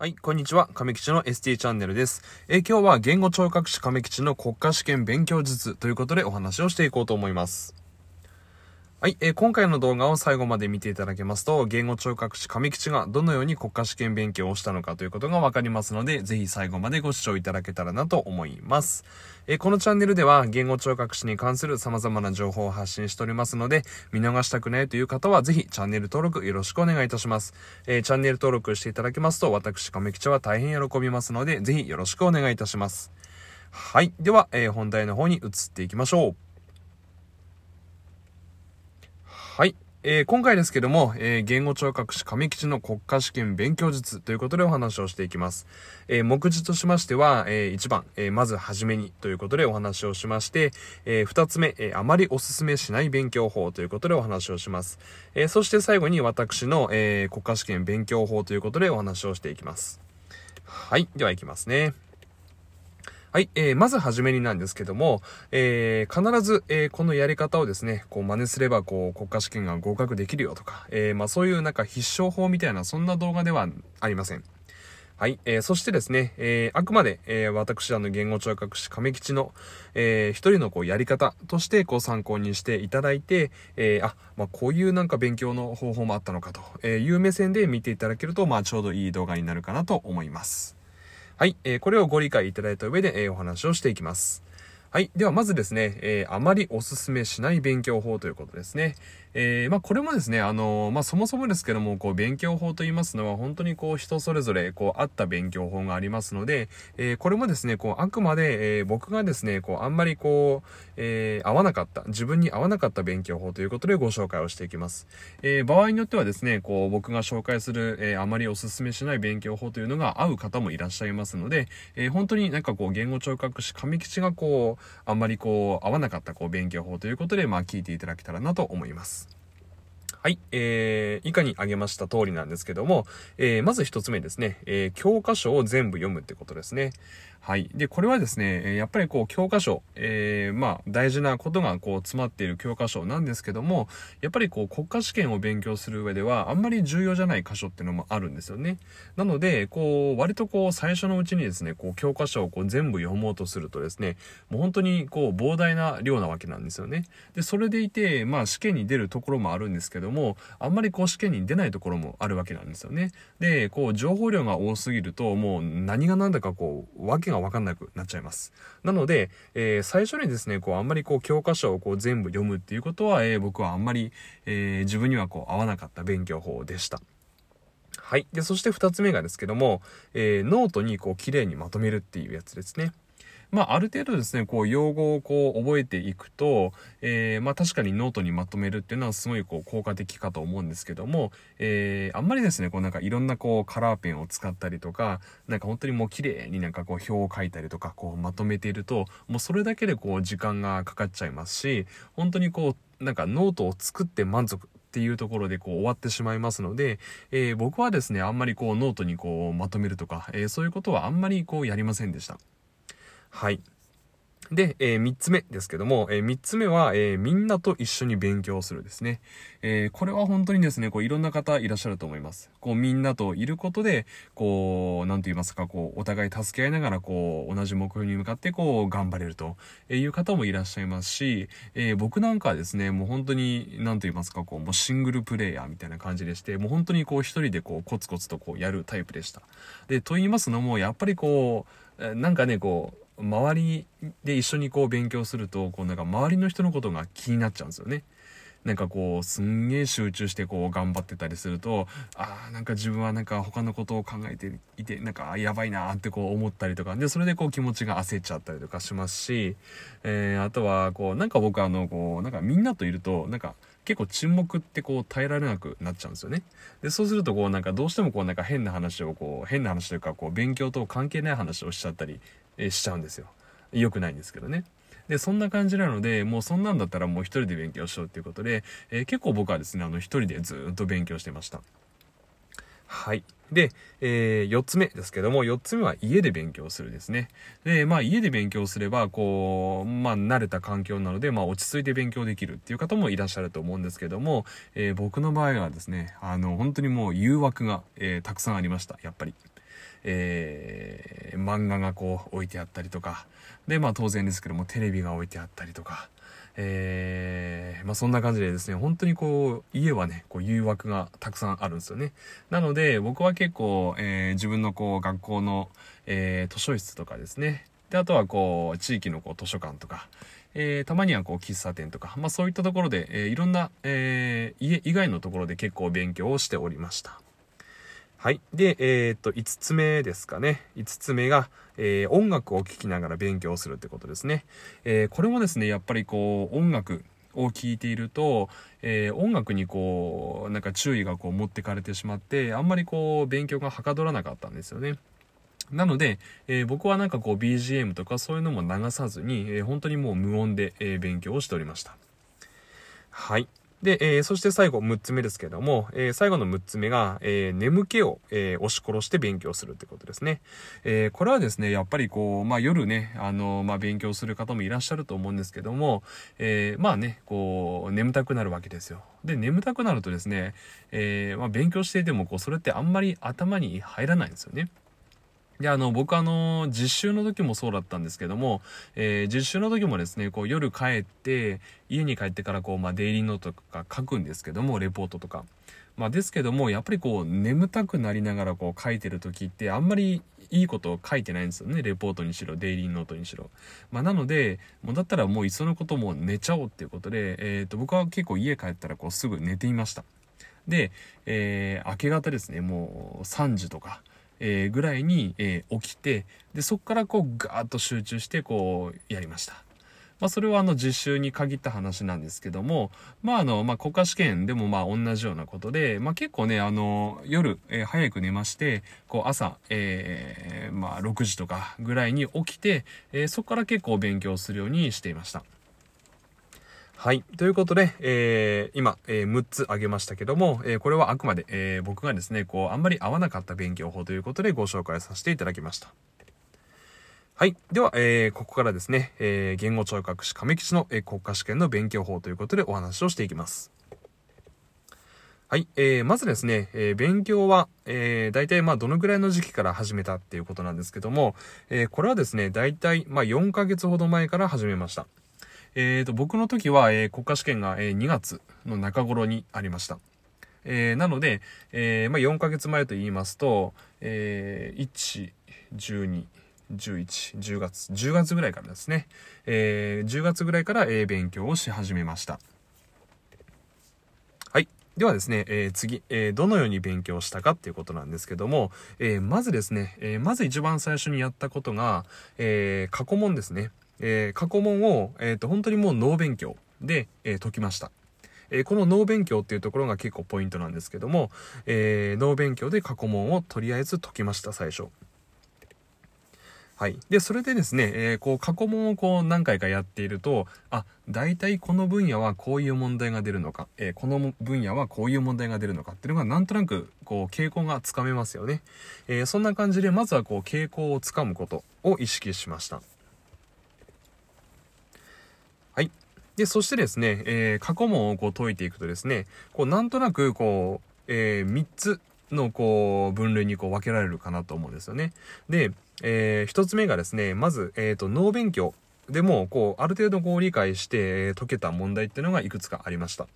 はい、こんにちは。亀吉の ST チャンネルです。え今日は言語聴覚士亀吉の国家試験勉強術ということでお話をしていこうと思います。はい、えー、今回の動画を最後まで見ていただけますと、言語聴覚士上吉がどのように国家試験勉強をしたのかということがわかりますので、ぜひ最後までご視聴いただけたらなと思います。えー、このチャンネルでは言語聴覚士に関する様々な情報を発信しておりますので、見逃したくないという方はぜひチャンネル登録よろしくお願いいたします。えー、チャンネル登録していただけますと、私上吉は大変喜びますので、ぜひよろしくお願いいたします。はい。では、え本題の方に移っていきましょう。はい。えー、今回ですけども、えー、言語聴覚士上吉の国家試験勉強術ということでお話をしていきます。えー、目次としましては、え1番、えまずはじめにということでお話をしまして、え2つ目、えあまりお勧めしない勉強法ということでお話をします。えそして最後に私の、え国家試験勉強法ということでお話をしていきます。はい。では行きますね。はい、えー、まずはじめになんですけども、えー、必ず、えー、このやり方をですね、こう真似すれば、こう、国家試験が合格できるよとか、えー、まあそういうなんか必勝法みたいな、そんな動画ではありません。はい。えー、そしてですね、えー、あくまで、えー、私、あの、言語聴覚士亀吉の、えー、一人のこう、やり方として、こう、参考にしていただいて、えー、あ、まあ、こういうなんか勉強の方法もあったのかという目線で見ていただけると、まあ、ちょうどいい動画になるかなと思います。はい、えー、これをご理解いただいた上で、えー、お話をしていきます。はい。では、まずですね、えー、あまりおすすめしない勉強法ということですね。えー、まあ、これもですね、あのー、まあ、そもそもですけども、こう、勉強法と言いますのは、本当にこう、人それぞれ、こう、あった勉強法がありますので、えー、これもですね、こう、あくまで、え僕がですね、こう、あんまりこう、え合わなかった、自分に合わなかった勉強法ということでご紹介をしていきます。え場合によってはですね、こう、僕が紹介する、えあまりおすすめしない勉強法というのが合う方もいらっしゃいますので、え本当になんかこう、言語聴覚士、上吉がこう、あんまりこう、合わなかったこう勉強法ということで、まあ聞いていただけたらなと思います。はい、えー、以下に挙げました通りなんですけども、えー、まず一つ目ですね、えー、教科書を全部読むってことですね。はい。で、これはですね、やっぱりこう、教科書、えー、まあ、大事なことがこう、詰まっている教科書なんですけども、やっぱりこう、国家試験を勉強する上では、あんまり重要じゃない箇所っていうのもあるんですよね。なので、こう、割とこう、最初のうちにですね、こう、教科書をこう、全部読もうとするとですね、もう本当にこう、膨大な量なわけなんですよね。で、それでいて、まあ、試験に出るところもあるんですけども、あんまりこう、試験に出ないところもあるわけなんですよね。で、こう、情報量が多すぎると、もう、何が何だかこう、わけがわかんなくなっちゃいます。なので、えー、最初にですね、こう、あんまりこう、教科書をこう、全部読むっていうことは、えー、僕はあんまり、えー、自分にはこう、合わなかった勉強法でした。はい。で、そして二つ目がですけども、えーノートにこう、綺麗にまとめるっていうやつですね。まあ、ある程度ですね、こう、用語をこう、覚えていくと、えー、まあ、確かにノートにまとめるっていうのはすごいこう、効果的かと思うんですけども、えー、あんまりですね、こう、なんかいろんなこう、カラーペンを使ったりとか、なんか本当にもう綺麗になんかこう、表を書いたりとか、こう、まとめていると、もうそれだけでこう、時間がかかっちゃいますし、本当にこう、なんかノートを作って満足っていうところでこう終わってしまいますので、えー、僕はですね、あんまりこうノートにこうまとめるとか、えー、そういうことはあんまりこうやりませんでした。はい。で、えー、3つ目ですけども、えー、3つ目は、えー、みんなと一緒に勉強するですね。え、これは本当にですね、こういろんな方いらっしゃると思います。こうみんなといることで、こう、なんと言いますか、こう、お互い助け合いながら、こう、同じ目標に向かってこう、頑張れるという方もいらっしゃいますし、え、僕なんかはですね、もう本当に、なんと言いますか、こう、もうシングルプレイヤーみたいな感じでして、もう本当にこう一人でこう、コツコツとこう、やるタイプでした。で、と言いますのも、やっぱりこう、なんかね、こう、周りで一緒にこう勉強するとこうなんか周りの人のことが気になっちゃうんですよね。なんかこうすんげえ集中してこう頑張ってたりするとああなんか自分はなんか他のことを考えていてなんかやばいなってこう思ったりとかでそれでこう気持ちが焦っちゃったりとかしますし、えー、あとはこうなんか僕あのこうなんかみんなといるとなんか結構沈黙ってこう耐えられなくなっちゃうんですよね。で、そうするとこうなんかどうしてもこうなんか変な話をこう変な話というかこう勉強と関係ない話をしちゃったりえしちゃうんですよ。良くないんですけどね。で、そんな感じなので、もうそんなんだったらもう一人で勉強しようっていうことで、えー、結構僕はですね、あの一人でずっと勉強してました。はい。で、えー、4つ目ですけども、4つ目は家で勉強するですね。で、まあ家で勉強すれば、こう、まあ慣れた環境なので、まあ落ち着いて勉強できるっていう方もいらっしゃると思うんですけども、えー、僕の場合はですね、あの、本当にもう誘惑が、えー、たくさんありました、やっぱり。えー、漫画がこう置いてあったりとか、で、まあ当然ですけどもテレビが置いてあったりとか、えー、まあ、そんな感じでですね、本当にこう、家はね、こう誘惑がたくさんあるんですよね。なので、僕は結構、えー、自分のこう、学校の、えー、図書室とかですね、で、あとはこう、地域のこう、図書館とか、えー、たまにはこう、喫茶店とか、まあそういったところで、えー、いろんな、え、家以外のところで結構勉強をしておりました。はい。で、えー、っと、5つ目ですかね。5つ目が、えー、音楽を聴きながら勉強するってことですね。えー、これもですね、やっぱりこう、音楽を聴いていると、え音楽にこう、なんか注意がこう持ってかれてしまって、あんまりこう、勉強がはかどらなかったんですよね。なので、えー、僕はなんかこう BGM とかそういうのも流さずに、えー、本当にもう無音で、えー、勉強をしておりました。はい。で、えー、そして最後6つ目ですけども、えー、最後の6つ目が、えー、眠気を、え押し殺して勉強するってことですね。えこれはですね、やっぱりこう、まあ夜ね、あの、まあ勉強する方もいらっしゃると思うんですけども、えまあね、こう、眠たくなるわけですよ。で、眠たくなるとですね、えまあ勉強していても、こう、それってあんまり頭に入らないんですよね。で、あの、僕あの、実習の時もそうだったんですけども、えー、実習の時もですね、こう夜帰って、家に帰ってからこう、まあ、デイリーノートとか書くんですけども、レポートとか。まあ、ですけども、やっぱりこう、眠たくなりながらこう書いてる時って、あんまりいいことを書いてないんですよね。レポートにしろ、デイリーノートにしろ。まあ、なので、もうだったらもういっそのこともう寝ちゃおうっていうことで、えっ、ー、と、僕は結構家帰ったらこう、すぐ寝ていました。で、えー、明け方ですね、もう3時とか、えー、ぐらいに、えー、起きてでそこからこうガーッと集中してこうやりました。まあ、それはあの実習に限った話なんですけども、まああの、まあ、国家試験でもまあ同じようなことで、まあ、結構ね、あの、夜、えー、早く寝まして、こう朝、えー、まあ6時とかぐらいに起きて、えー、そこから結構勉強するようにしていました。はい。ということで、えー、今、えー、6つ挙げましたけども、えー、これはあくまで、えー、僕がですね、こう、あんまり合わなかった勉強法ということでご紹介させていただきました。はい。では、えー、ここからですね、えー、言語聴覚士亀吉の、えー、国家試験の勉強法ということでお話をしていきます。はい。えー、まずですね、えー、勉強は、えー、大体まあどのぐらいの時期から始めたっていうことなんですけども、えー、これはですね、大体まあ4ヶ月ほど前から始めました。えーと、僕の時は、えー、国家試験が、えー、2月の中頃にありました。えー、なので、えーまあ、4ヶ月前と言いますと、えー、1、12、11、10月、10月ぐらいからですね、えー、10月ぐらいから、えー、勉強をし始めました。はい。ではですね、えー、次、えー、どのように勉強したかっていうことなんですけども、えー、まずですね、えー、まず一番最初にやったことが、えー、過去問ですね。えー、過去問を、え、ー、と、本当にもう脳勉強で、えー、解きました。えこの脳勉強っていうところが結構ポイントなんですけども、え脳勉強で過去問をとりあえず解きました、最初。はい。で、それでですね、えー、こう、過去問をこう何回かやっていると、あ、大体この分野はこういう問題が出るのか、えー、この分野はこういう問題が出るのかっていうのがなんとなく、こう、傾向がつかめますよね。えー、そんな感じで、まずはこう、傾向をつかむことを意識しました。はい。で、そしてですね、えー、過去問をこう解いていくとですね、こうなんとなくこう、えー、3つのこう分類にこう分けられるかなと思うんですよね。で、えー、1つ目がですね、まず、えっ、ー、と、脳勉強でも、こう、ある程度こう理解して解けた問題っていうのがいくつかありました。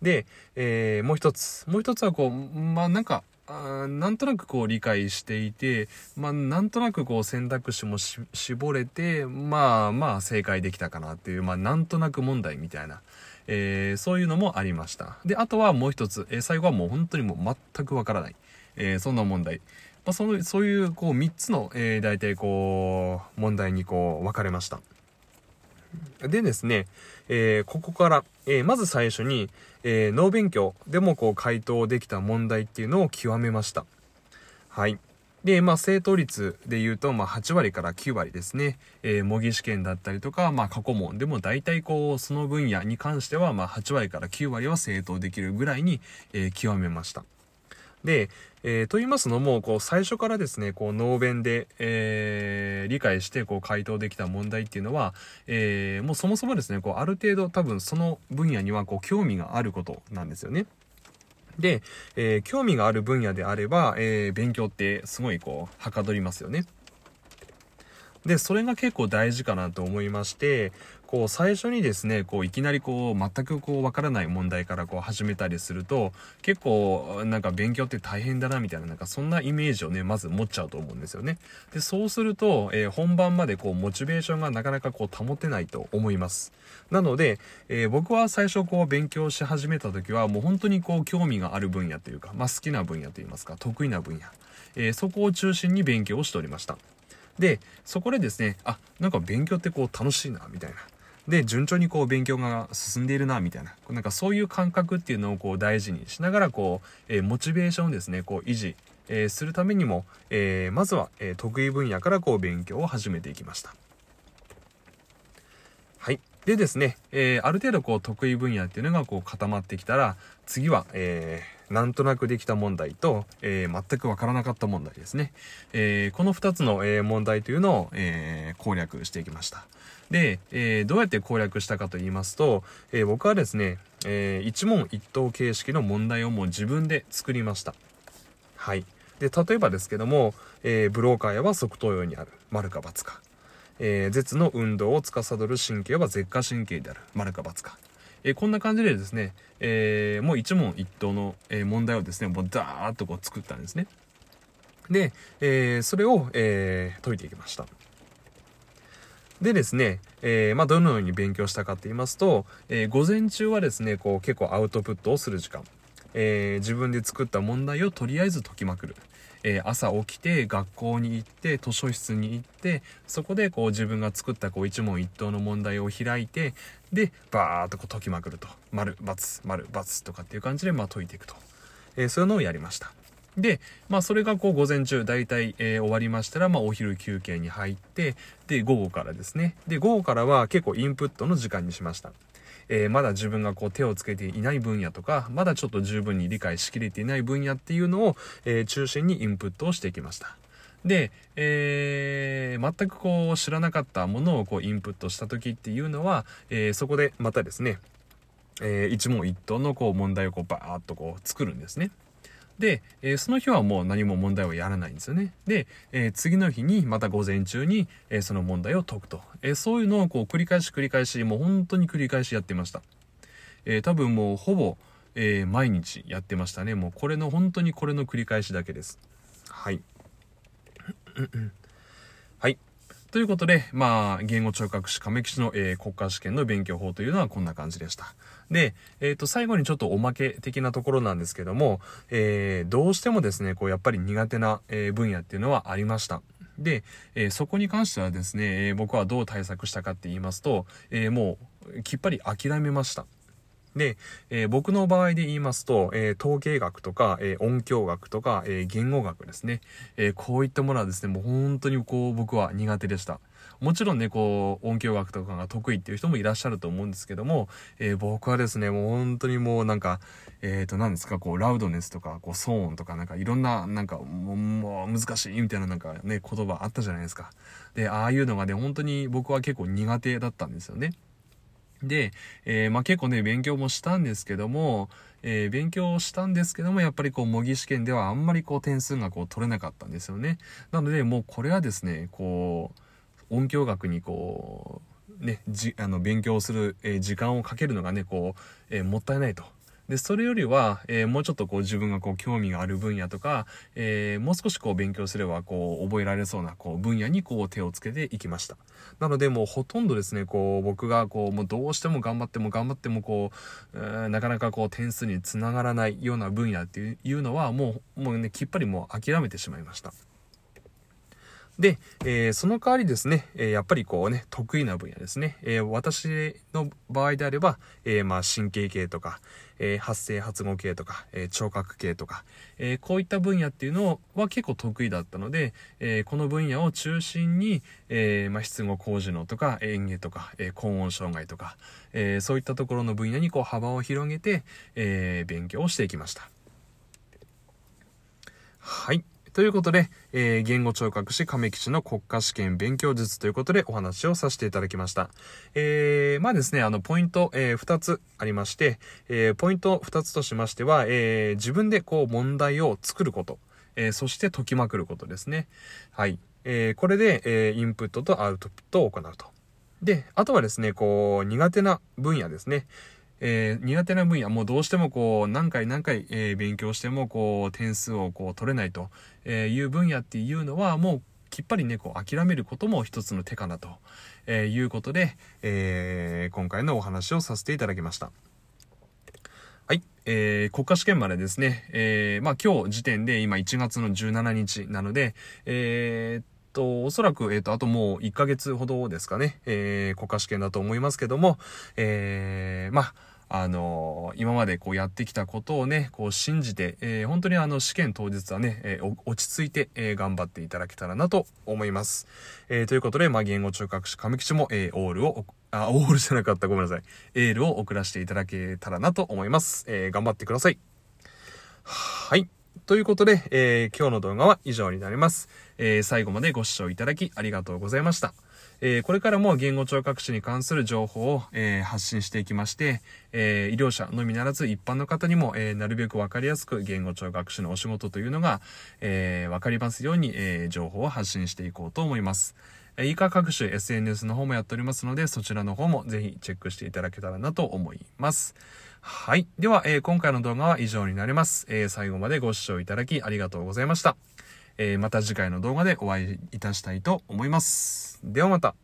で、えー、もう一つ。もう一つはこう、まあなんか、あなんとなくこう理解していて、まあなんとなくこう選択肢も絞れて、まあまあ正解できたかなっていう、まあなんとなく問題みたいな、えー、そういうのもありました。で、あとはもう一つ、えー、最後はもう本当にもう全くわからない、えー、そんな問題。まあ、そのそういうこう3つの、えー、大体こう問題にこう分かれました。でですね、えー、ここから、えー、まず最初に、えー、脳勉強でもこう回答できた問題っていうのを極めました。はい。で、まあ、正答率で言うと、まあ、8割から9割ですね。えー、模擬試験だったりとか、まあ、過去問でも大体こう、その分野に関しては、まあ、8割から9割は正答できるぐらいに、えー、極めました。で、えー、と言いますのも、こう、最初からですね、こう、脳弁で、えー、理解して、こう、回答できた問題っていうのは、えー、もうそもそもですね、こう、ある程度多分その分野には、こう、興味があることなんですよね。で、えー、興味がある分野であれば、えー、勉強ってすごいこう、はかどりますよね。で、それが結構大事かなと思いまして、こう最初にですね、こういきなりこう全くこうわからない問題からこう始めたりすると、結構なんか勉強って大変だなみたいななんかそんなイメージをね、まず持っちゃうと思うんですよね。で、そうすると、えー、本番までこうモチベーションがなかなかこう保てないと思います。なので、えー、僕は最初こう勉強し始めた時はもう本当にこう興味がある分野というか、まあ好きな分野といいますか、得意な分野、えー、そこを中心に勉強をしておりました。で、そこでですね、あ、なんか勉強ってこう楽しいな、みたいな。で、順調にこう勉強が進んでいるな、みたいな。なんかそういう感覚っていうのをこう大事にしながら、こう、えー、モチベーションをですね、こう維持、えー、するためにも、えー、まずは、え得意分野からこう勉強を始めていきました。でですね、えーある程度こう得意分野っていうのがこう固まってきたら、次は、えーなんとなくできた問題と、えー全くわからなかった問題ですね。えーこの2つの、え問題というのを、え攻略していきました。で、えー、どうやって攻略したかと言いますと、えー、僕はですね、えー、一問一答形式の問題をもう自分で作りました。はい。で、例えばですけども、えー、ブローカーやは側頭葉にある、丸か×か。えー、舌の運動を司る神経は舌下神経である、丸か×か。えー、こんな感じでですね、えー、もう一問一答の、え問題をですね、もうダーッとこう作ったんですね。で、えそれを、え解いていきました。でですね、えー、まあ、どのように勉強したかって言いますと、えー、午前中はですね、こう結構アウトプットをする時間。えー、自分で作った問題をとりあえず解きまくる。え朝起きて学校に行って図書室に行ってそこでこう自分が作ったこう一問一答の問題を開いてでバーっとこう解きまくると丸×丸×とかっていう感じでまあ解いていくと、えそういうのをやりましたで、まあそれがこう午前中大体、えー、終わりましたら、まあお昼休憩に入って、で、午後からですね。で、午後からは結構インプットの時間にしました。えー、まだ自分がこう手をつけていない分野とか、まだちょっと十分に理解しきれていない分野っていうのを、えー、中心にインプットをしてきました。で、えー、全くこう知らなかったものをこうインプットした時っていうのは、えー、そこでまたですね、えー、一問一答のこう問題をこうバーッとこう作るんですね。で、えー、その日はもう何も問題をやらないんですよね。で、えー、次の日にまた午前中に、えー、その問題を解くと。えそういうのをこう繰り返し繰り返し、もう本当に繰り返しやってました。え多分もうほぼ、え毎日やってましたね。もうこれの本当にこれの繰り返しだけです。はい。はい。ということで、まあ、言語聴覚士亀吉の、えー、国家試験の勉強法というのはこんな感じでした。で、えっ、ー、と、最後にちょっとおまけ的なところなんですけども、えー、どうしてもですね、こう、やっぱり苦手な、え分野っていうのはありました。で、えそこに関してはですね、え僕はどう対策したかって言いますと、えもう、きっぱり諦めました。で、えー、僕の場合で言いますと、えー、統計学とか、えー、音響学とか、え言語学ですね、えこういったものはですね、もう本当にこう僕は苦手でした。もちろんね、こう、音響学とかが得意っていう人もいらっしゃると思うんですけども、え僕はですね、もう本当にもうなんか、えっ、と、何ですか、こう、ラウドネスとか、こう、騒音とか、なんかいろんな、なんか、もう、難しいみたいななんかね、言葉あったじゃないですか。で、ああいうのがね、本当に僕は結構苦手だったんですよね。で、えー、まあ、結構ね、勉強もしたんですけども、えー、勉強したんですけども、やっぱりこう、模擬試験ではあんまりこう、点数がこう、取れなかったんですよね。なので、もうこれはですね、こう、音響学にこう、ね、じ、あの、勉強する、え、時間をかけるのがね、こう、えもったいないと。で、それよりは、えー、もうちょっとこう自分がこう興味がある分野とか、えー、もう少しこう勉強すればこう覚えられそうなこう分野にこう手をつけていきました。なのでもうほとんどですね、こう僕がこうもうどうしても頑張っても頑張ってもこう、うなかなかこう点数につながらないような分野っていうのはもう、もうね、きっぱりもう諦めてしまいました。で、えー、その代わりですね、え、やっぱりこうね、得意な分野ですね。え、私の場合であれば、えまあ神経系とか、え発声発語系とか、え聴覚系とか、えこういった分野っていうのは結構得意だったので、えこの分野を中心に、えまあ、質語工事能とか、演芸とか、え高音障害とか、えそういったところの分野にこう幅を広げて、え勉強をしていきました。はい。ということで、えー、言語聴覚士亀吉の国家試験勉強術ということでお話をさせていただきました。えー、まあですね、あの、ポイント、えー、2つありまして、え、ポイント2つとしましては、え、自分でこう問題を作ること、え、そして解きまくることですね。はい。え、これで、え、インプットとアウトプットを行うと。で、あとはですね、こう、苦手な分野ですね。えー、苦手な分野、もうどうしてもこう、何回何回、えー、勉強しても、こう、点数をこう、取れないという分野っていうのは、もう、きっぱりね、こう、諦めることも一つの手かなと、えいうことで、え今回のお話をさせていただきました。はい。えー、国家試験までですね、え、まあ今日時点で今1月の17日なので、えー、と、おそらく、えっ、ー、と、あともう1ヶ月ほどですかね、えー、国家試験だと思いますけども、えー、まあ、あの今までこうやってきたことをね、こう信じて、えー、本当にあの試験当日はね、えー、落ち着いて、えー、頑張っていただけたらなと思います。えということで、まあ、言語聴覚士上吉も、えオールを、あ、オールじゃなかった、ごめんなさい。エールを送らせていただけたらなと思います。え頑張ってください。はい。ということで、え今日の動画は以上になります。え最後までご視聴いただきありがとうございました。えー、これからも言語聴覚士に関する情報を、えー、発信していきまして、えー、医療者のみならず一般の方にも、えなるべくわかりやすく言語聴覚士のお仕事というのが、えわかりますように、え情報を発信していこうと思います。え以下各種 SNS の方もやっておりますので、そちらの方もぜひチェックしていただけたらなと思います。はい。では、え、今回の動画は以上になります。え、最後までご視聴いただきありがとうございました。えー、また次回の動画でお会いいたしたいと思います。ではまた。